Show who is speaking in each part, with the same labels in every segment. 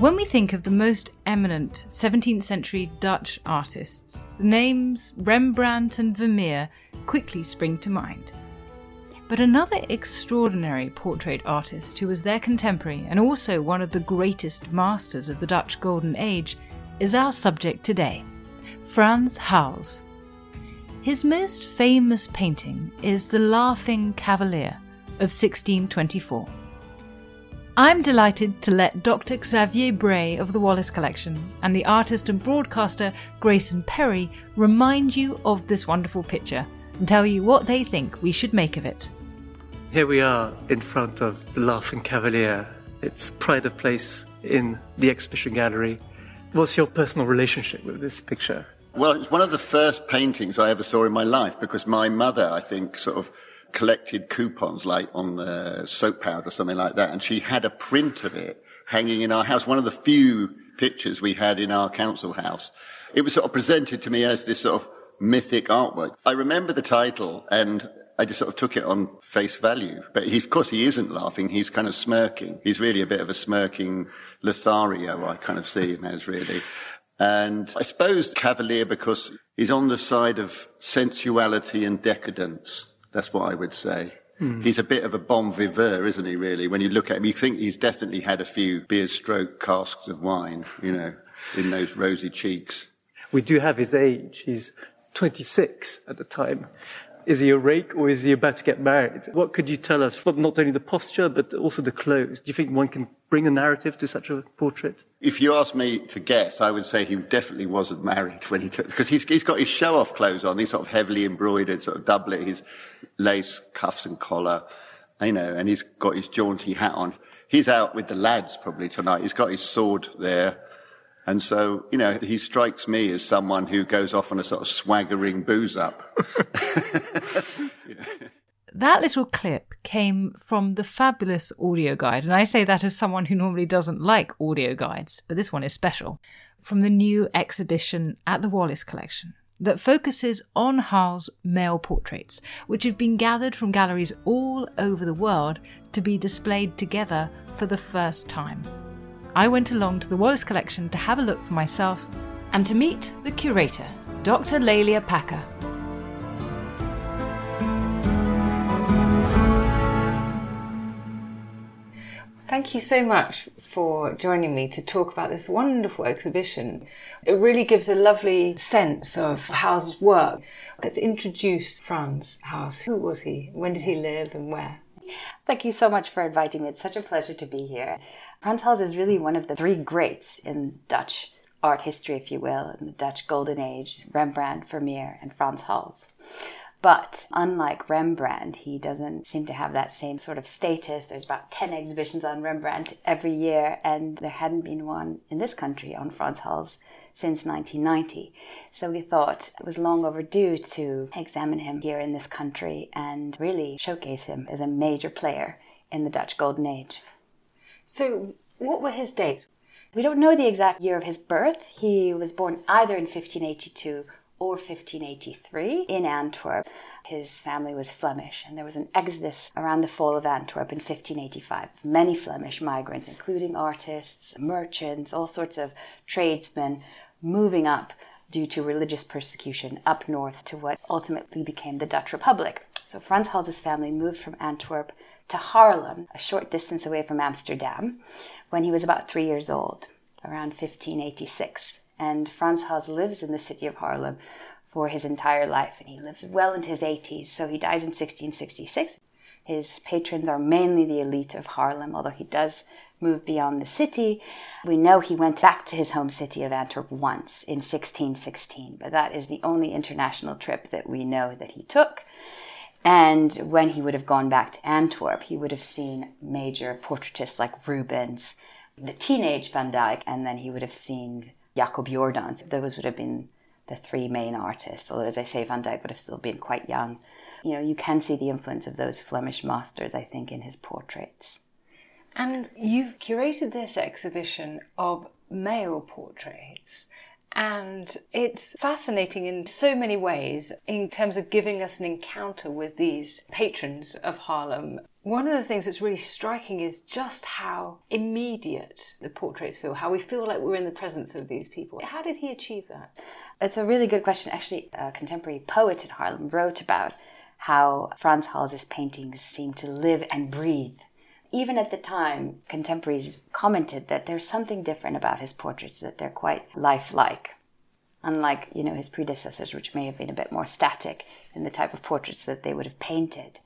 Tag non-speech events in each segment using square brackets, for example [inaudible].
Speaker 1: When we think of the most eminent 17th century Dutch artists, the names Rembrandt and Vermeer quickly spring to mind. But another extraordinary portrait artist who was their contemporary and also one of the greatest masters of the Dutch Golden Age is our subject today Frans Hals. His most famous painting is The Laughing Cavalier of 1624. I'm delighted to let Dr. Xavier Bray of the Wallace Collection and the artist and broadcaster Grayson Perry remind you of this wonderful picture and tell you what they think we should make of it.
Speaker 2: Here we are in front of the Laughing Cavalier. It's pride of place in the exhibition gallery. What's your personal relationship with this picture?
Speaker 3: Well, it's one of the first paintings I ever saw in my life because my mother, I think, sort of collected coupons like on the soap powder or something like that. And she had a print of it hanging in our house. One of the few pictures we had in our council house. It was sort of presented to me as this sort of mythic artwork. I remember the title and I just sort of took it on face value. But of course, he isn't laughing. He's kind of smirking. He's really a bit of a smirking Lothario, I kind of see him as really. And I suppose Cavalier because he's on the side of sensuality and decadence. That's what I would say. Hmm. He's a bit of a bon viveur, isn't he, really? When you look at him, you think he's definitely had a few beer stroke casks of wine, you know, in those rosy cheeks.
Speaker 2: We do have his age. He's 26 at the time. Is he a rake or is he about to get married? What could you tell us from not only the posture, but also the clothes? Do you think one can bring a narrative to such a portrait?
Speaker 3: If you ask me to guess, I would say he definitely wasn't married when he took, because he's, he's got his show off clothes on, these sort of heavily embroidered sort of doublet, his lace cuffs and collar, you know, and he's got his jaunty hat on. He's out with the lads probably tonight. He's got his sword there. And so, you know, he strikes me as someone who goes off on a sort of swaggering booze up. [laughs]
Speaker 1: That little clip came from the fabulous audio guide, and I say that as someone who normally doesn't like audio guides, but this one is special, from the new exhibition at the Wallace Collection that focuses on Hals' male portraits, which have been gathered from galleries all over the world to be displayed together for the first time. I went along to the Wallace collection to have a look for myself and to meet the curator, Dr. Lelia Packer. Thank you so much for joining me to talk about this wonderful exhibition. It really gives a lovely sense of Hals' work. Let's introduce Frans Hals. Who was he? When did he live and where?
Speaker 4: Thank you so much for inviting me. It's such a pleasure to be here. Frans Hals is really one of the three greats in Dutch art history, if you will, in the Dutch Golden Age Rembrandt, Vermeer, and Frans Hals. But unlike Rembrandt, he doesn't seem to have that same sort of status. There's about 10 exhibitions on Rembrandt every year, and there hadn't been one in this country on Frans Hals since 1990. So we thought it was long overdue to examine him here in this country and really showcase him as a major player in the Dutch Golden Age.
Speaker 1: So, what were his dates?
Speaker 4: We don't know the exact year of his birth. He was born either in 1582 or 1583 in Antwerp. His family was Flemish, and there was an exodus around the fall of Antwerp in 1585. Many Flemish migrants, including artists, merchants, all sorts of tradesmen, moving up due to religious persecution up north to what ultimately became the Dutch Republic. So Frans Hals's family moved from Antwerp to Haarlem, a short distance away from Amsterdam, when he was about three years old, around 1586. And Frans Hals lives in the city of Haarlem for his entire life, and he lives well into his 80s. So he dies in 1666. His patrons are mainly the elite of Haarlem, although he does move beyond the city. We know he went back to his home city of Antwerp once in 1616, but that is the only international trip that we know that he took. And when he would have gone back to Antwerp, he would have seen major portraitists like Rubens, the teenage Van Dyck, and then he would have seen Jacob Jordaens. Those would have been the three main artists, although as I say, Van Dyck would have still been quite young. You know, you can see the influence of those Flemish masters, I think, in his portraits.
Speaker 5: And you've curated this exhibition of male portraits. And it's fascinating in so many ways in terms of giving us an encounter with these patrons of Haarlem. One of the things that's really striking is just how immediate the portraits feel, how we feel like we're in the presence of these people. How did he achieve that?
Speaker 4: It's a really good question. Actually, a contemporary poet in Haarlem wrote about how Franz Hals's paintings seem to live and breathe even at the time, contemporaries commented that there's something different about his portraits, that they're quite lifelike. Unlike, you know, his predecessors, which may have been a bit more static in the type of portraits that they would have painted.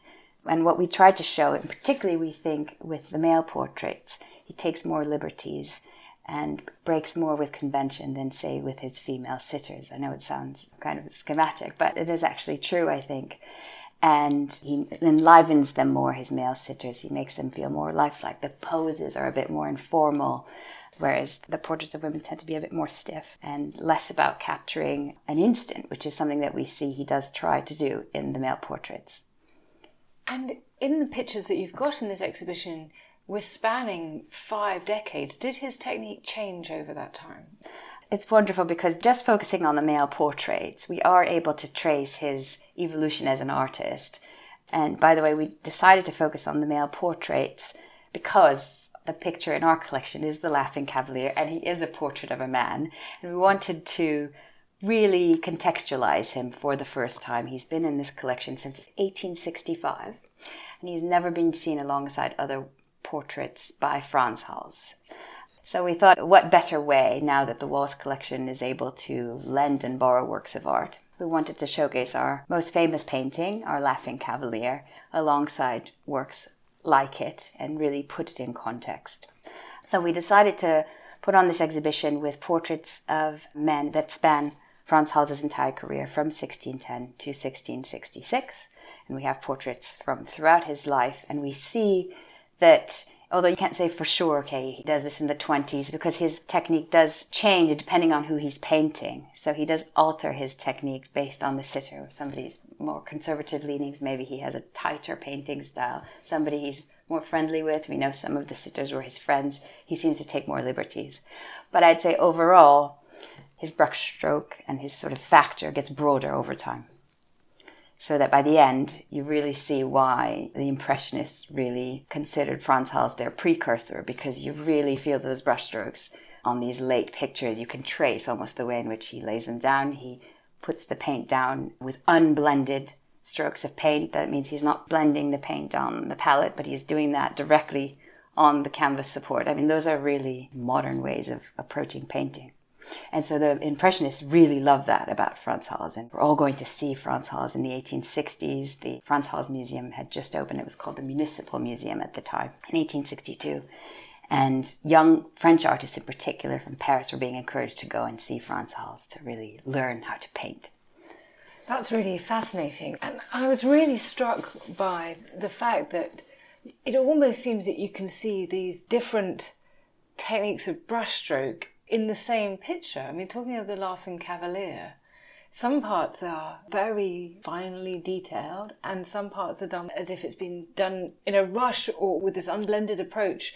Speaker 4: And what we tried to show, and particularly we think with the male portraits, he takes more liberties and breaks more with convention than, say, with his female sitters. I know it sounds kind of schematic, but it is actually true, I think and he enlivens them more, his male sitters. He makes them feel more lifelike. The poses are a bit more informal, whereas the portraits of women tend to be a bit more stiff and less about capturing an instant, which is something that we see he does try to do in the male portraits.
Speaker 5: And in the pictures that you've got in this exhibition, we're spanning five decades. Did his technique change over that time?
Speaker 4: It's wonderful because just focusing on the male portraits, we are able to trace his evolution as an artist. And by the way, we decided to focus on the male portraits because the picture in our collection is the Laughing Cavalier and he is a portrait of a man. And we wanted to really contextualize him for the first time. He's been in this collection since 1865 and he's never been seen alongside other portraits by Franz Hals. So we thought, what better way now that the Wallace collection is able to lend and borrow works of art? We wanted to showcase our most famous painting, our Laughing Cavalier, alongside works like it and really put it in context. So we decided to put on this exhibition with portraits of men that span Frans Hals's entire career from 1610 to 1666. And we have portraits from throughout his life, and we see that although you can't say for sure, okay, he does this in the 20s because his technique does change depending on who he's painting. So he does alter his technique based on the sitter. If somebody's more conservative leanings, maybe he has a tighter painting style. Somebody he's more friendly with, we know some of the sitters were his friends. He seems to take more liberties. But I'd say overall, his brushstroke and his sort of factor gets broader over time so that by the end you really see why the impressionists really considered Frans Hals their precursor because you really feel those brushstrokes on these late pictures. You can trace almost the way in which he lays them down. He puts the paint down with unblended strokes of paint. That means he's not blending the paint on the palette but he's doing that directly on the canvas support. I mean those are really modern ways of approaching painting and so the Impressionists really loved that about Frans Hals. And we're all going to see Frans Hals in the 1860s. The Frans Hals Museum had just opened. It was called the Municipal Museum at the time in 1862. And young French artists in particular from Paris were being encouraged to go and see Frans Hals to really learn how to paint.
Speaker 5: That's really fascinating. And I was really struck by the fact that it almost seems that you can see these different techniques of brushstroke in the same picture. I mean, talking of the Laughing Cavalier, some parts are very finely detailed, and some parts are done as if it's been done in a rush or with this unblended approach.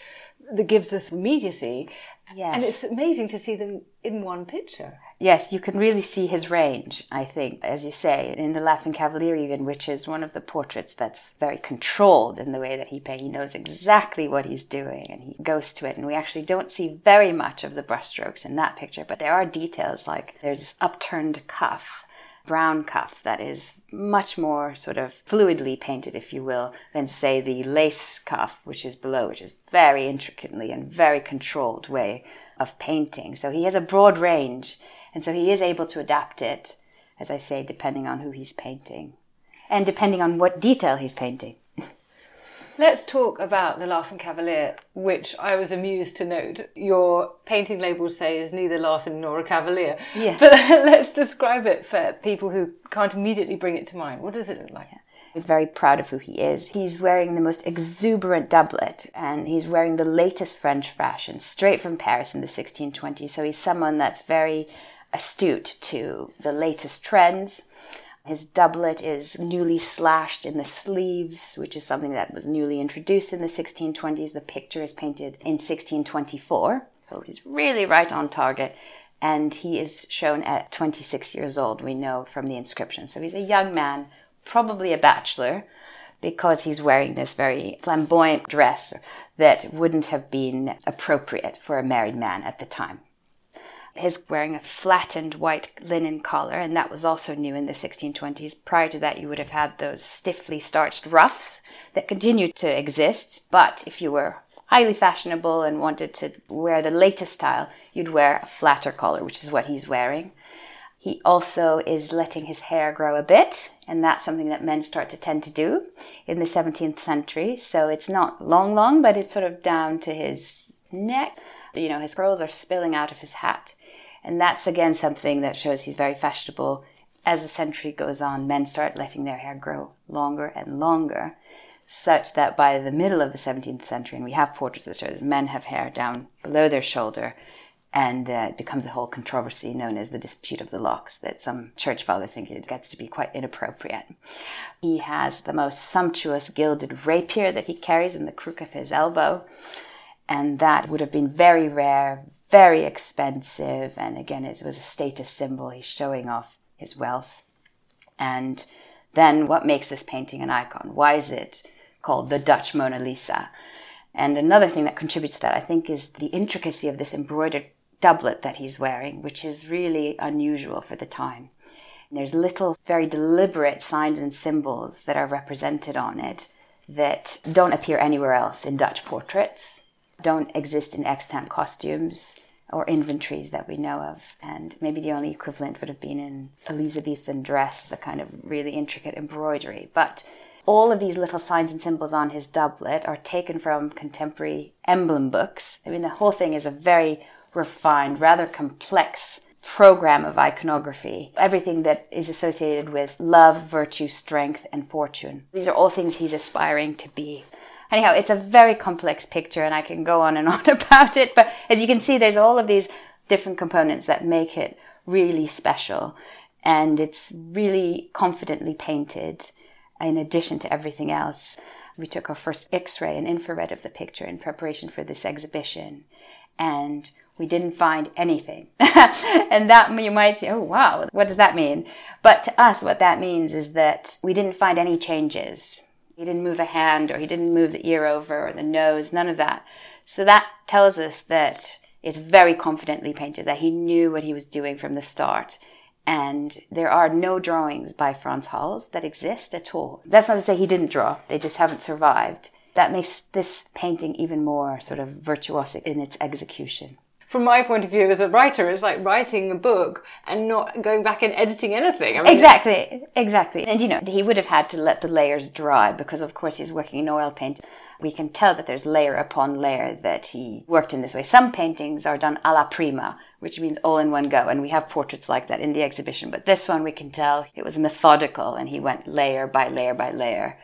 Speaker 5: That gives us immediacy.
Speaker 4: Yes.
Speaker 5: And it's amazing to see them in one picture.
Speaker 4: Yes, you can really see his range, I think, as you say, in The Laughing Cavalier, even, which is one of the portraits that's very controlled in the way that he paints. He knows exactly what he's doing and he goes to it. And we actually don't see very much of the brushstrokes in that picture, but there are details like there's this upturned cuff brown cuff that is much more sort of fluidly painted, if you will, than say the lace cuff, which is below, which is very intricately and very controlled way of painting. So he has a broad range, and so he is able to adapt it, as I say, depending on who he's painting and depending on what detail he's painting.
Speaker 5: Let's talk about the Laughing Cavalier, which I was amused to note. Your painting labels say is neither laughing nor a cavalier.
Speaker 4: Yeah.
Speaker 5: But [laughs] let's describe it for people who can't immediately bring it to mind. What does it look like?
Speaker 4: He's very proud of who he is. He's wearing the most exuberant doublet and he's wearing the latest French fashion straight from Paris in the 1620s. So he's someone that's very astute to the latest trends. His doublet is newly slashed in the sleeves, which is something that was newly introduced in the 1620s. The picture is painted in 1624, so he's really right on target. And he is shown at 26 years old, we know from the inscription. So he's a young man, probably a bachelor, because he's wearing this very flamboyant dress that wouldn't have been appropriate for a married man at the time. He's wearing a flattened white linen collar, and that was also new in the 1620s. Prior to that, you would have had those stiffly starched ruffs that continued to exist, but if you were highly fashionable and wanted to wear the latest style, you'd wear a flatter collar, which is what he's wearing. He also is letting his hair grow a bit, and that's something that men start to tend to do in the 17th century. So it's not long, long, but it's sort of down to his neck. You know, his curls are spilling out of his hat. And that's again something that shows he's very fashionable. As the century goes on, men start letting their hair grow longer and longer, such that by the middle of the 17th century, and we have portraits that show that men have hair down below their shoulder, and uh, it becomes a whole controversy known as the dispute of the locks that some church fathers think it gets to be quite inappropriate. He has the most sumptuous gilded rapier that he carries in the crook of his elbow, and that would have been very rare, very expensive. And again, it was a status symbol. He's showing off his wealth. And then what makes this painting an icon? Why is it called the Dutch Mona Lisa? And another thing that contributes to that, I think, is the intricacy of this embroidered doublet that he's wearing, which is really unusual for the time. There's little, very deliberate signs and symbols that are represented on it that don't appear anywhere else in Dutch portraits, don't exist in extant costumes, or inventories that we know of. And maybe the only equivalent would have been in Elizabethan dress, the kind of really intricate embroidery. But all of these little signs and symbols on his doublet are taken from contemporary emblem books. I mean, the whole thing is a very refined, rather complex program of iconography. Everything that is associated with love, virtue, strength, and fortune. These are all things he's aspiring to be. Anyhow, it's a very complex picture and I can go on and [laughs] on about it, but as you can see, there's all of these different components that make it really special. And it's really confidently painted in addition to everything else. We took our first X ray and infrared of the picture in preparation for this exhibition. And we didn't find anything. [laughs] and that you might say, oh wow, what does that mean? But to us, what that means is that we didn't find any changes. He didn't move a hand or he didn't move the ear over or the nose, none of that. So that tells us that it's very confidently painted, that he knew what he was doing from the start. And there are no drawings by Franz Hals that exist at all. That's not to say he didn't draw, they just haven't survived. That makes this painting even more sort of virtuosic in its execution
Speaker 5: from my point of view as a writer, it's like writing a book and not going back and editing anything. I mean,
Speaker 4: exactly, exactly. And you know, he would have had to let the layers dry because, of course, he's working in oil paint. We can tell that there's layer upon layer that he worked in this way. Some paintings are done alla prima, which means all in one go. And we have portraits like that in the exhibition. But this one, we can tell it was methodical and he went layer by layer by layer.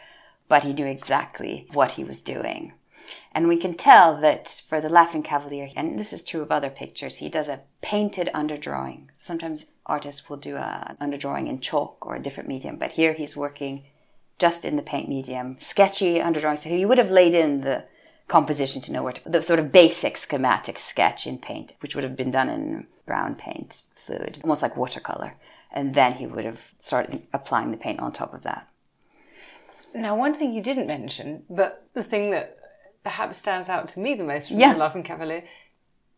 Speaker 4: But he knew exactly what he was doing. And we can tell that for the Laughing Cavalier, and this is true of other pictures, he does a painted underdrawing. Sometimes artists will do an underdrawing in chalk or a different medium, but here he's working just in the paint medium, sketchy underdrawing. So he would have laid in the composition to know where to, the sort of basic schematic sketch in paint, which would have been done in brown paint fluid, almost like watercolor. And then he would have started applying the paint on top of that.
Speaker 5: Now, one thing you didn't mention, but the thing that perhaps stands out to me the most from
Speaker 4: Yeah.
Speaker 5: the Laughing Cavalier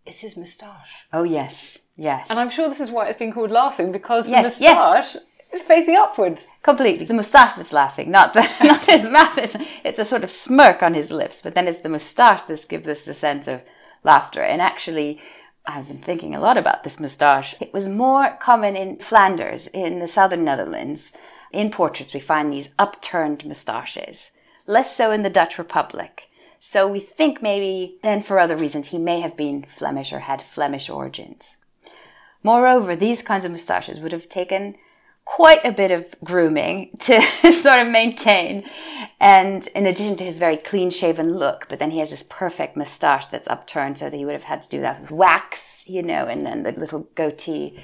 Speaker 5: is his moustache.
Speaker 4: Oh, yes, yes.
Speaker 5: And I'm sure this is why it's been called laughing because
Speaker 4: Yes,
Speaker 5: the
Speaker 4: yes.
Speaker 5: moustache is facing upwards.
Speaker 4: Completely. The moustache that's laughing, not the [laughs] not his mouth. It's, it's a sort of smirk on his lips, but then it's the moustache that gives us the sense of laughter. And actually, I've been thinking a lot about this moustache. It was more common in Flanders, in the southern Netherlands. In portraits, we find these upturned moustaches. Less so in the Dutch Republic. So we think maybe, and for other reasons, he may have been Flemish or had Flemish origins. Moreover, these kinds of moustaches would have taken quite a bit of grooming to [laughs] sort of maintain. And in addition to his very clean shaven look, but then he has this perfect moustache that's upturned, so that he would have had to do that with wax, you know, and then the little goatee.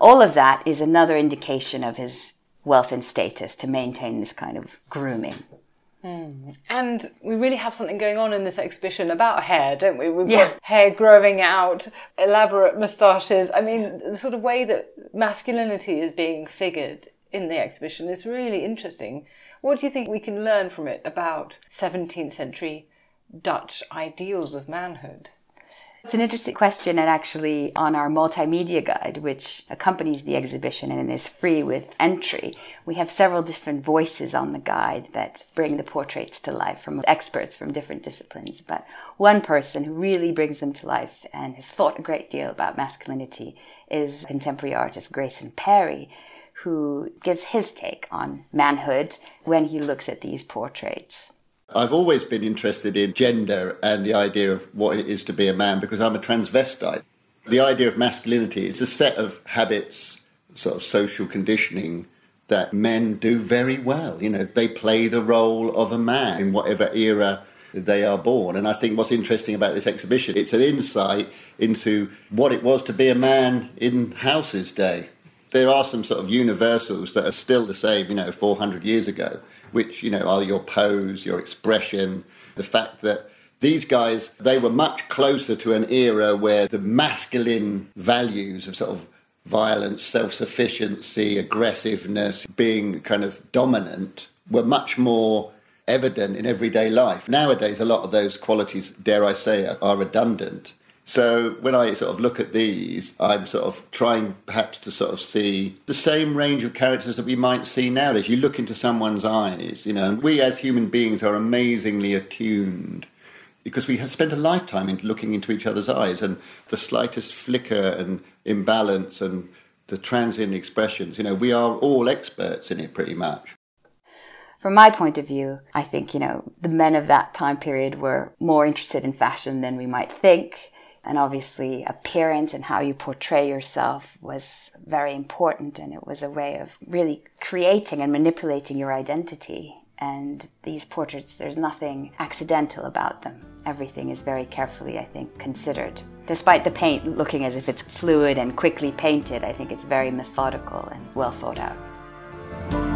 Speaker 4: All of that is another indication of his wealth and status to maintain this kind of grooming.
Speaker 5: And we really have something going on in this exhibition about hair, don't we? We've
Speaker 4: Yeah.
Speaker 5: got hair growing out, elaborate moustaches. I mean, the sort of way that masculinity is being figured in the exhibition is really interesting. What do you think we can learn from it about 17th century Dutch ideals of manhood?
Speaker 4: It's an interesting question, and actually, on our multimedia guide, which accompanies the exhibition and is free with entry, we have several different voices on the guide that bring the portraits to life from experts from different disciplines. But one person who really brings them to life and has thought a great deal about masculinity is contemporary artist Grayson Perry, who gives his take on manhood when he looks at these portraits.
Speaker 3: I've always been interested in gender and the idea of what it is to be a man because I'm a transvestite. The idea of masculinity is a set of habits, sort of social conditioning that men do very well. You know, they play the role of a man in whatever era they are born. And I think what's interesting about this exhibition, it's an insight into what it was to be a man in Hals's day. There are some sort of universals that are still the same, you know, 400 years ago, which, you know, are your pose, your expression, the fact that these guys, they were much closer to an era where the masculine values of sort of violence, self sufficiency, aggressiveness, being kind of dominant were much more evident in everyday life. Nowadays, a lot of those qualities, dare I say, are, are redundant. So when I sort of look at these, I'm sort of trying perhaps to sort of see the same range of characters that we might see nowadays. You look into someone's eyes, you know, and we as human beings are amazingly attuned because we have spent a lifetime in looking into each other's eyes and the slightest flicker and imbalance and the transient expressions, you know, we are all experts in it pretty much.
Speaker 4: From my point of view, I think, you know, the men of that time period were more interested in fashion than we might think. And obviously, appearance and how you portray yourself was very important. And it was a way of really creating and manipulating your identity. And these portraits, there's nothing accidental about them. Everything is very carefully, I think, considered. Despite the paint looking as if it's fluid and quickly painted, I think it's very methodical and well thought out.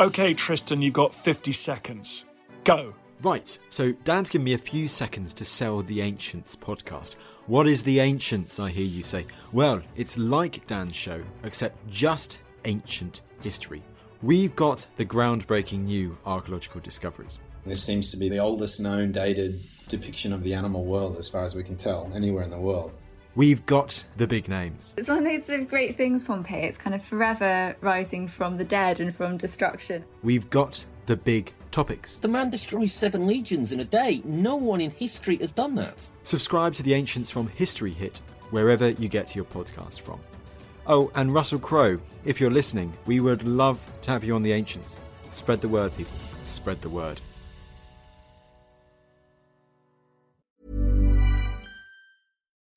Speaker 6: Okay, Tristan, you've got 50 seconds. Go.
Speaker 7: Right, so Dan's given me a few seconds to sell the Ancients podcast. What is the Ancients, I hear you say? Well, it's like Dan's show, except just ancient history. We've got the groundbreaking new archaeological discoveries.
Speaker 8: This seems to be the oldest known dated depiction of the animal world, as far as we can tell, anywhere in the world.
Speaker 7: We've got the big names.
Speaker 9: It's one of those sort of great things, Pompeii. It's kind of forever rising from the dead and from destruction.
Speaker 7: We've got the big topics.
Speaker 10: The man destroys seven legions in a day. No one in history has done that.
Speaker 7: Subscribe to the Ancients from History Hit, wherever you get your podcast from. Oh, and Russell Crowe, if you're listening, we would love to have you on the Ancients. Spread the word, people. Spread the word.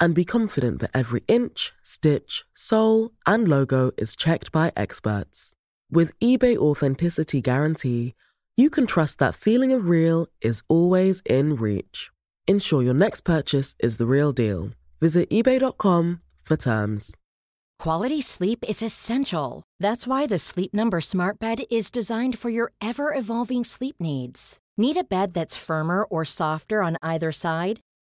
Speaker 11: and be confident that every inch, stitch, sole, and logo is checked by experts. With eBay Authenticity Guarantee, you can trust that feeling of real is always in reach. Ensure your next purchase is the real deal. Visit eBay.com for terms.
Speaker 12: Quality sleep is essential. That's why the Sleep Number Smart Bed is designed for your ever evolving sleep needs. Need a bed that's firmer or softer on either side?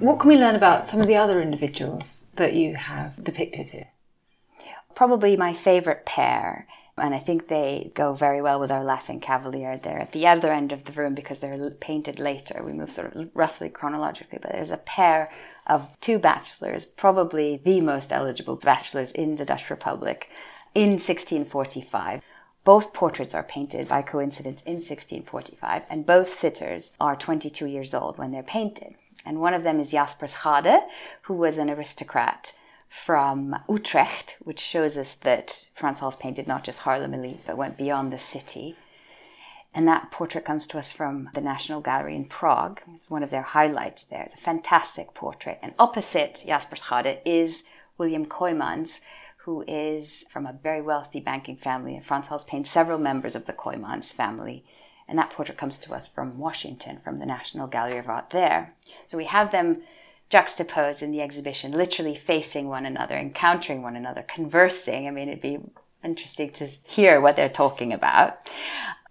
Speaker 4: What can we learn about some of the other individuals that you have depicted here? Probably my favorite pair, and I think they go very well with our Laughing Cavalier. They're at the other end of the room because they're painted later. We move sort of roughly chronologically, but there's a pair of two bachelors, probably the most eligible bachelors in the Dutch Republic in 1645. Both portraits are painted by coincidence in 1645, and both sitters are 22 years old when they're painted. And one of them is Jasper Schade, who was an aristocrat from Utrecht, which shows us that Frans Hals painted not just Haarlem elite, but went beyond the city. And that portrait comes to us from the National Gallery in Prague. It's one of their highlights there. It's a fantastic portrait. And opposite Jasper Schade is William Coymans, who is from a very wealthy banking family. And Frans Hals paints several members of the Coymans family. And that portrait comes to us from Washington, from the National Gallery of Art there. So we have them juxtaposed in the exhibition, literally facing one another, encountering one another, conversing. I mean, it'd be interesting to hear what they're talking about.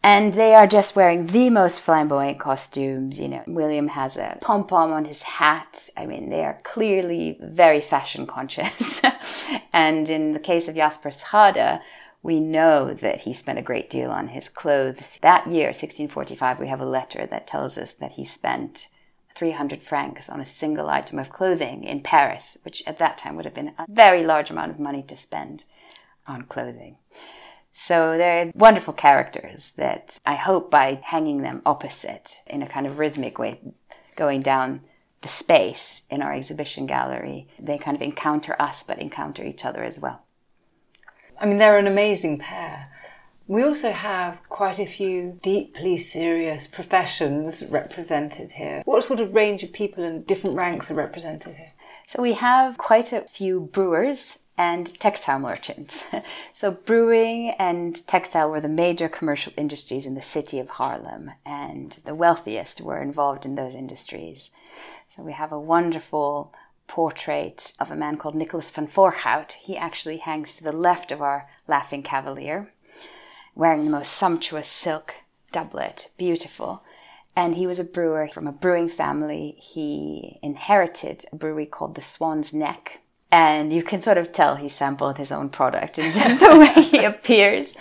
Speaker 4: And they are just wearing the most flamboyant costumes. You know, William has a pom pom on his hat. I mean, they are clearly very fashion conscious. [laughs] and in the case of Jasper Schade, we know that he spent a great deal on his clothes. That year, 1645, we have a letter that tells us that he spent 300 francs on a single item of clothing in Paris, which at that time would have been a very large amount of money to spend on clothing. So they're wonderful characters that I hope by hanging them opposite in a kind of rhythmic way, going down the space in our exhibition gallery, they kind of encounter us but encounter each other as well.
Speaker 5: I mean, they're an amazing pair. We also have quite a few deeply serious professions represented here. What sort of range of people and different ranks are represented here?
Speaker 4: So we have quite a few brewers and textile merchants. [laughs] so brewing and textile were the major commercial industries in the city of Haarlem, and the wealthiest were involved in those industries. So we have a wonderful portrait of a man called Nicholas van Voorhout. He actually hangs to the left of our Laughing Cavalier, wearing the most sumptuous silk doublet, beautiful. And he was a brewer from a brewing family. He inherited a brewery called the Swan's Neck. And you can sort of tell he sampled his own product in just the way [laughs] he appears.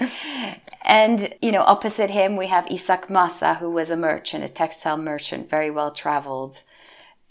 Speaker 4: And, you know, opposite him, we have Isaac Massa, who was a merchant, a textile merchant, very well traveled,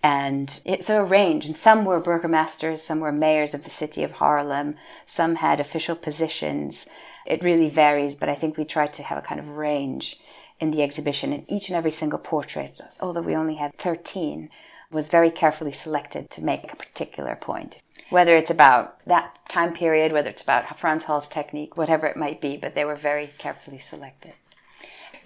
Speaker 4: and it's a range. And some were burgomasters, some were mayors of the city of Haarlem, some had official positions. It really varies, but I think we tried to have a kind of range in the exhibition. And each and every single portrait, although we only had 13, was very carefully selected to make a particular point. Whether it's about that time period, whether it's about Franz Hals technique, whatever it might be, but they were very carefully selected.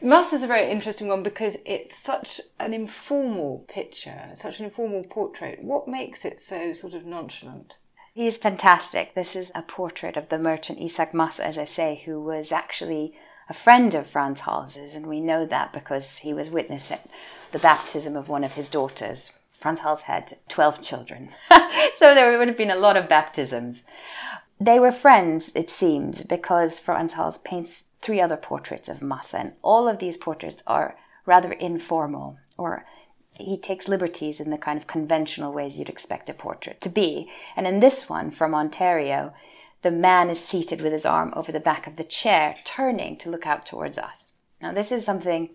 Speaker 5: Is a very interesting one because it's such an informal picture, such an informal portrait. What makes it so sort of nonchalant?
Speaker 4: He's fantastic. This is a portrait of the merchant Isaac Massa, as I say, who was actually a friend of Franz Hals's, and we know that because he was witness at the baptism of one of his daughters. Franz Hals had 12 children, [laughs] so there would have been a lot of baptisms. They were friends, it seems, because Franz Hals paints three other portraits of Massa, and all of these portraits are rather informal, or he takes liberties in the kind of conventional ways you'd expect a portrait to be. And in this one from Ontario, the man is seated with his arm over the back of the chair, turning to look out towards us. Now, this is something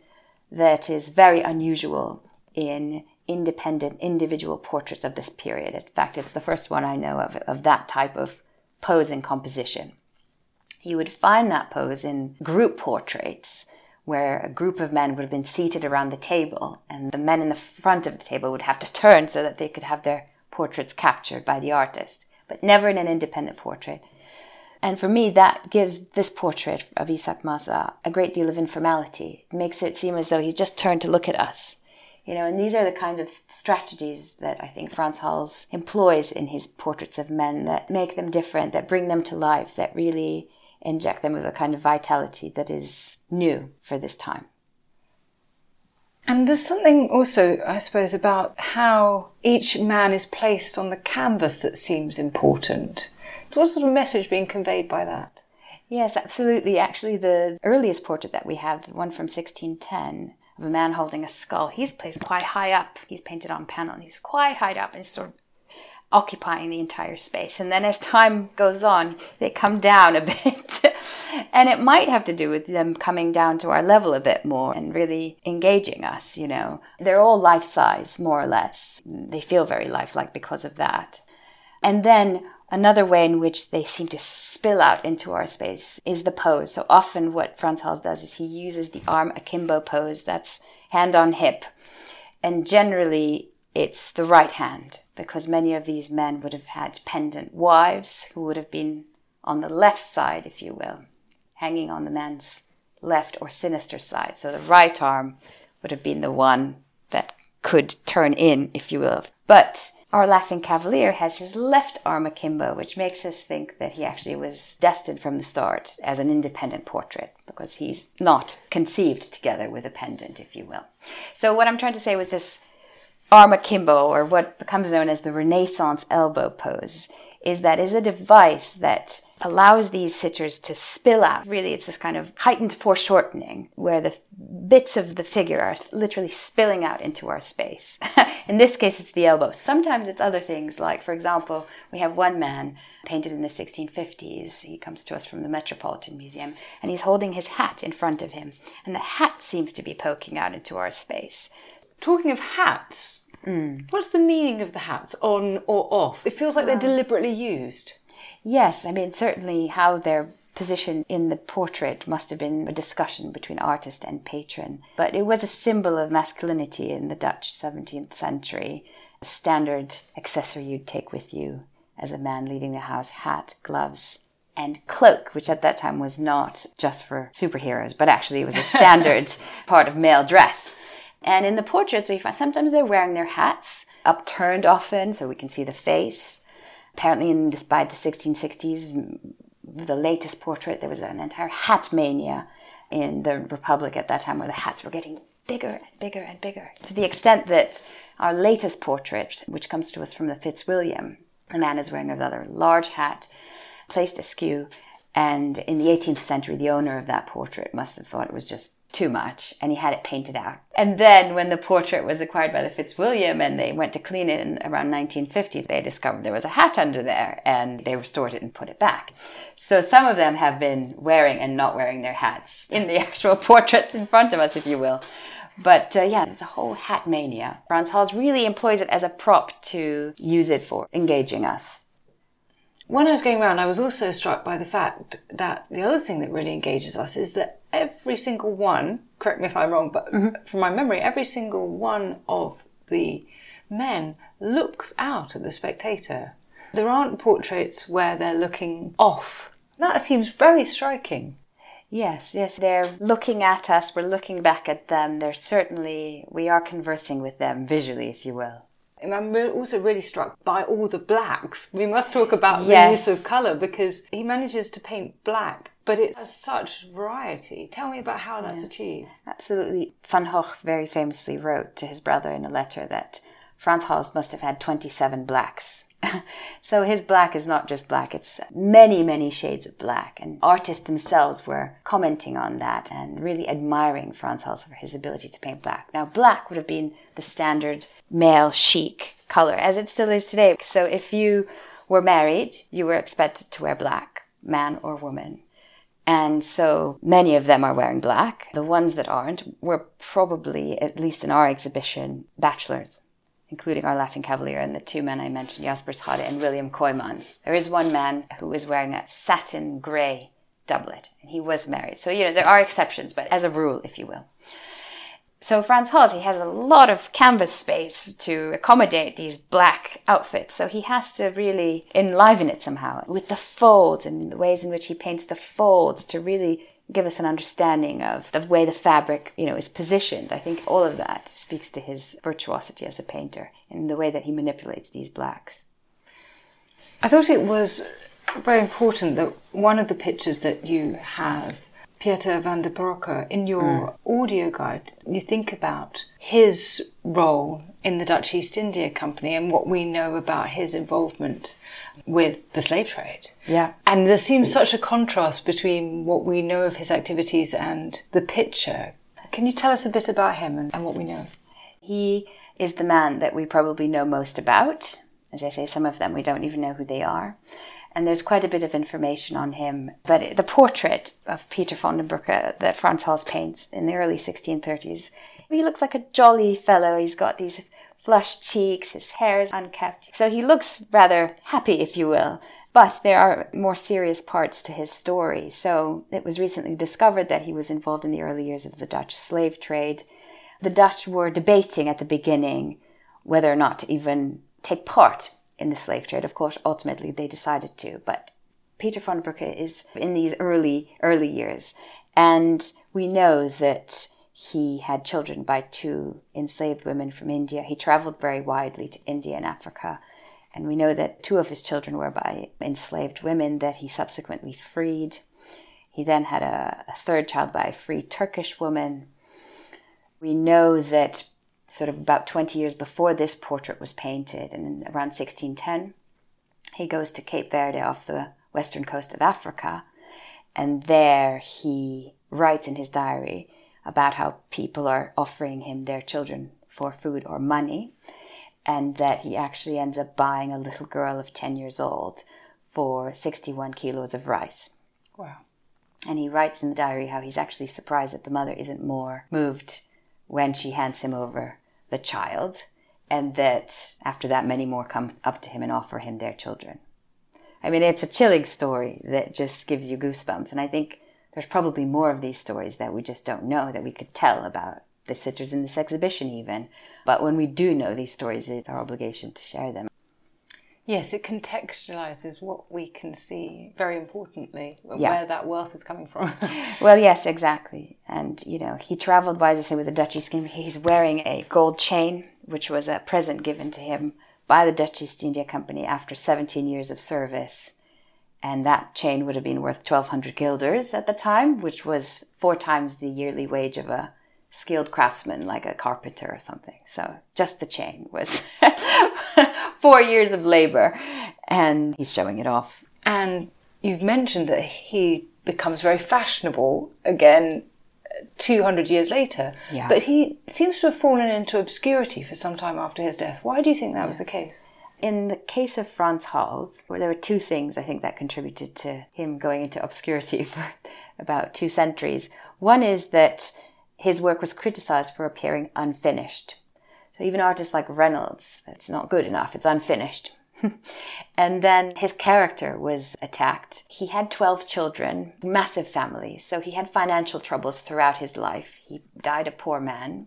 Speaker 4: that is very unusual in independent individual portraits of this period. In fact, it's the first one I know of of that type of pose and composition. You would find that pose in group portraits where a group of men would have been seated around the table and the men in the front of the table would have to [laughs] turn so that they could have their portraits captured by the artist, but never in an independent portrait. And for me, that gives this portrait of Isaac Massa a great deal of informality. It makes it seem as though he's just turned to look at us. You know, and these are the kind of strategies that I think Franz Hals employs in his portraits of men that make them different, that bring them to life, that really inject them with a kind of vitality that is new for this time.
Speaker 5: And there's something also, I suppose, about how each man is placed on the canvas that seems important. So, what sort of message being conveyed by that?
Speaker 4: Yes, absolutely. Actually, the earliest portrait that we have, the one from 1610, of a man holding a skull, he's placed quite high up. He's painted on panel, and he's quite high up, and he's sort of occupying the entire space. And then as time goes on, they come down a [laughs] bit. and it might have to do with them coming down to our level a bit more and really engaging us, you know. They're all life size, more or less. They feel very lifelike because of that. And then another way in which they seem to spill out into our space is the pose. So often what Frans Hals does is he uses the arm akimbo pose, that's hand on hip. And generally it's the right hand because many of these men would have had pendant wives who would have been on the left side, if you will, hanging on the man's left or sinister side. So the right arm would have been the one that could turn in, if you will. But our laughing cavalier has his left arm akimbo, which makes us think that he actually was destined from the start as an independent portrait because he's not conceived together with a pendant, if you will. So what I'm trying to say with this arm akimbo, or what becomes known as the Renaissance elbow pose, is that is a device that allows these sitters to spill out. Really, it's this kind of heightened foreshortening where the bits of the figure are literally spilling out into our space. [laughs] in this case, it's the elbow. Sometimes it's other things, like, for example, we have one man painted in the 1650s. He comes to us from the Metropolitan Museum, and he's holding his hat in front of him, and the hat seems to be poking out into our space.
Speaker 5: Talking of hats, mm. what's the meaning of the hats on or off? It feels like they're deliberately used.
Speaker 4: Yes, I mean, certainly how they're positioned in the portrait must have been a discussion between artist and patron. But it was a symbol of masculinity in the Dutch 17th century, a standard accessory you'd take with you as a man leaving the house hat, gloves, and cloak, which at that time was not just for superheroes, but actually it was a [laughs] standard part of male dress. And in the portraits, we find sometimes they're wearing their hats upturned often, so we can see the face. Apparently, in this, by the 1660s, the latest portrait, there was an entire hat mania in the Republic at that time, where the hats were getting bigger and bigger and bigger, to the extent that our latest portrait, which comes to us from the Fitzwilliam, the man is wearing a rather large hat, placed askew, and in the 18th century, the owner of that portrait must have thought it was just too much and he had it painted out. And then when the portrait was acquired by the Fitzwilliam and they went to clean it in around 1950, they discovered there was a hat under there and they restored it and put it back. So some of them have been wearing and not wearing their hats in the [laughs] actual portraits in front of us, if you will. But uh, yeah, there's a whole hat mania. Franz Hals really employs it as a prop to use it for engaging us
Speaker 5: when I was going around, I was also struck by the fact that the other thing that really engages us is that every single one, correct me if I'm wrong, but mm-hmm. from my memory, every single one of the men looks out at the spectator. There aren't portraits where they're looking off. That seems very striking.
Speaker 4: Yes, yes, they're looking at us, we're looking back at them. They're certainly, we are conversing with them visually, if you will.
Speaker 5: I'm also really struck by all the blacks. We must talk about
Speaker 4: Yes.
Speaker 5: the use of colour because he manages to paint black, but it has such variety. Tell me about how that's achieved.
Speaker 4: Absolutely. Van Gogh very famously wrote to his brother in a letter that Franz Hals must have had 27 blacks. [laughs] so his black is not just black, it's many, many shades of black. And artists themselves were commenting on that and really admiring Franz Hals for his ability to paint black. Now, black would have been the standard male chic color, as it still is today. So if you were married, you were expected to wear black, man or woman. And so many of them are wearing black. The ones that aren't were probably, at least in our exhibition, bachelors, including our Laughing Cavalier and the two men I mentioned, Jasper Schade and William Coymans. There is one man who is wearing a satin grey doublet, and he was married. So, you know, there are exceptions, but as a rule, if you will. So Frans Hals, he has a lot of canvas space to accommodate these black outfits. So he has to really enliven it somehow with the folds and the ways in which he paints the folds to really give us an understanding of the way the fabric, you know, is positioned. I think all of that speaks to his virtuosity as a painter in the way that he manipulates these blacks.
Speaker 5: I thought it was very important that one of the pictures that you have, Pieter van der Broecke, in your mm. audio guide, you think about his role in the Dutch East India Company and what we know about his involvement with the slave trade.
Speaker 4: Yeah.
Speaker 5: And there seems such a contrast between what we know of his activities and the picture. Can you tell us a bit about him and, and what we know?
Speaker 4: He is the man that we probably know most about. As I say, some of them we don't even know who they are. And there's quite a bit of information on him. But the portrait of Peter van den Broecke that Frans Hals paints in the early 1630s, he looks like a jolly fellow. He's got these flushed cheeks, his hair is unkept. So he looks rather happy, if you will. But there are more serious parts to his story. So it was recently discovered that he was involved in the early years of the Dutch slave trade. The Dutch were debating at the beginning whether or not to even take part in the slave trade. Of course, ultimately they decided to, but Peter von Broecke is in these early, early years. And we know that he had children by two enslaved women from India. He traveled very widely to India and Africa. And we know that two of his children were by enslaved women that he subsequently freed. He then had a, a third child by a free Turkish woman. We know that sort of about 20 years before this portrait was painted, and around 1610, he goes to Cape Verde off the western coast of Africa. And there he writes in his diary about how people are offering him their children for food or money, and that he actually ends up buying a little girl of 10 years old for 61 kilos of rice.
Speaker 5: Wow.
Speaker 4: And he writes in the diary how he's actually surprised that the mother isn't more moved when she hands him over the child, and that after that, many more come up to him and offer him their children. I mean, it's a chilling story that just gives you goosebumps. And I think there's probably more of these stories that we just don't know that we could tell about the sitters in this exhibition, even. But when we do know these stories, it's our obligation to share them.
Speaker 5: Yes, it contextualizes what we can see very importantly,
Speaker 4: Yeah.
Speaker 5: where that wealth is coming from. [laughs]
Speaker 4: Well, yes, exactly. And, you know, he traveled, by, as I say, with a Dutch East India. He's wearing a gold chain, which was a present given to him by the Dutch East India Company after 17 years of service. And that chain would have been worth 1,200 guilders at the time, which was four times the yearly wage of a skilled craftsman, like a carpenter or something. So just the chain was [laughs] four years of labor. And he's showing it off.
Speaker 5: and you've mentioned that he becomes very fashionable again uh, 200 years later.
Speaker 4: Yeah.
Speaker 5: But he seems to have fallen into obscurity for some time after his death. Why do you think that was the case?
Speaker 4: In the case of Frans Hals, where there were two things I think that contributed to him going into obscurity [laughs] for about two centuries. One is that his work was criticized for appearing unfinished. So even artists like Reynolds, that's not good enough, it's unfinished. [laughs] and then his character was attacked. He had 12 children, massive family, so he had financial troubles throughout his life. He died a poor man.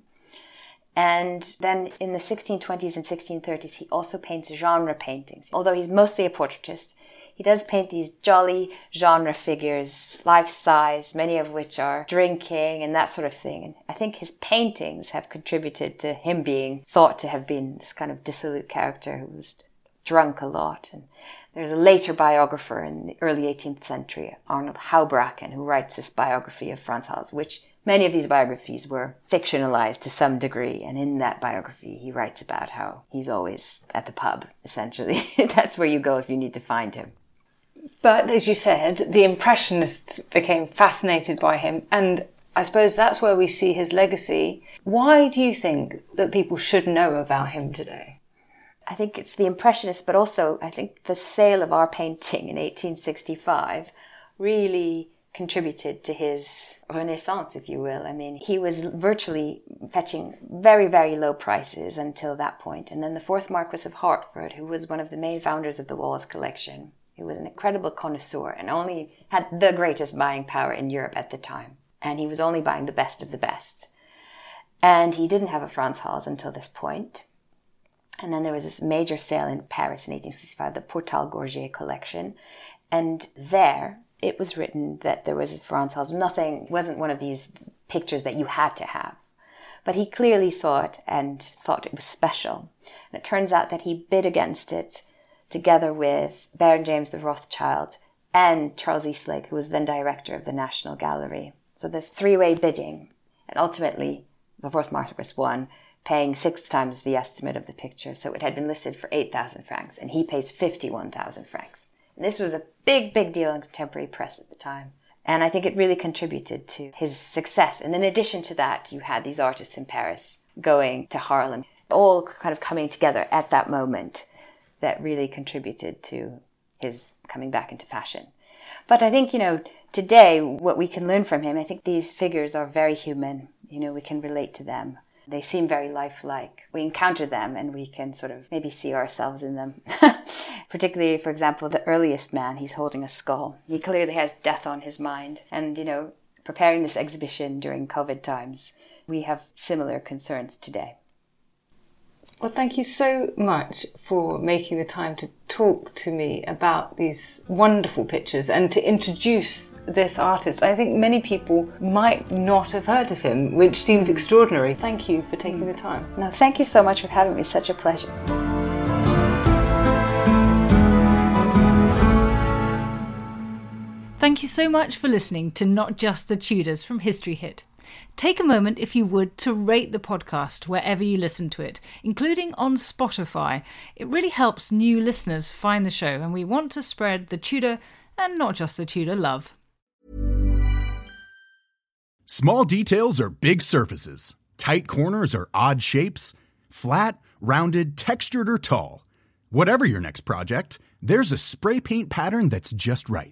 Speaker 4: And then in the 1620s and 1630s, he also paints genre paintings. Although he's mostly a portraitist, He does paint these jolly genre figures, life size, many of which are drinking and that sort of thing. And I think his paintings have contributed to him being thought to have been this kind of dissolute character who was drunk a lot. And there's a later biographer in the early 18th century, Arnold Houbraken, who writes this biography of Frans Hals, which many of these biographies were fictionalized to some degree. And in that biography, he writes about how he's always at the pub, essentially. [laughs] That's where you go if you need to find him.
Speaker 5: But as you said, the Impressionists became fascinated by him. And I suppose that's where we see his legacy. Why do you think that people should know about him today?
Speaker 4: I think it's the Impressionists, but also I think the sale of our painting in 1865 really contributed to his renaissance, if you will. I mean, he was virtually fetching very, very low prices until that point. And then the fourth Marquis of Hertford, who was one of the main founders of the Wallace collection, he was an incredible connoisseur and only had the greatest buying power in Europe at the time. And he was only buying the best of the best. And he didn't have a Frans Hals until this point. And then there was this major sale in Paris in 1865, the Pourtalès Gorgier collection. And there, it was written that there was Frans Hals. Nothing wasn't one of these pictures that you had to have. But he clearly saw it and thought it was special. And it turns out that he bid against it together with Baron James of Rothschild and Charles Eastlake, who was then director of the National Gallery. So there's three-way bidding. And ultimately, the fourth Marquis won, paying six times the estimate of the picture. So it had been listed for 8,000 francs, and he pays 51,000 francs. And this was a big, big deal in contemporary press at the time. And I think it really contributed to his success. And in addition to that, you had these artists in Paris going to Haarlem, all kind of coming together at that moment that really contributed to his coming back into fashion. But I think, you know, today, what we can learn from him, I think these figures are very human. You know, we can relate to them. They seem very lifelike. We encounter them and we can sort of maybe see ourselves in them. [laughs] Particularly, for example, the earliest man, he's holding a skull. He clearly has death on his mind. And, you know, preparing this exhibition during COVID times, we have similar concerns today.
Speaker 5: Well, thank you so much for making the time to talk to me about these wonderful pictures and to introduce this artist. I think many people might not have heard of him, which seems extraordinary. Thank you for taking the time.
Speaker 4: No, thank you so much for having me. Such a pleasure.
Speaker 5: Thank you so much for listening to Not Just the Tudors from History Hit. Take a moment, if you would, to rate the podcast wherever you listen to it, including on Spotify. It really helps new listeners find the show, and we want to spread the Tudor and not just the Tudor love.
Speaker 13: Small details are big surfaces, tight corners are odd shapes, flat, rounded, textured, or tall. Whatever your next project, there's a spray paint pattern that's just right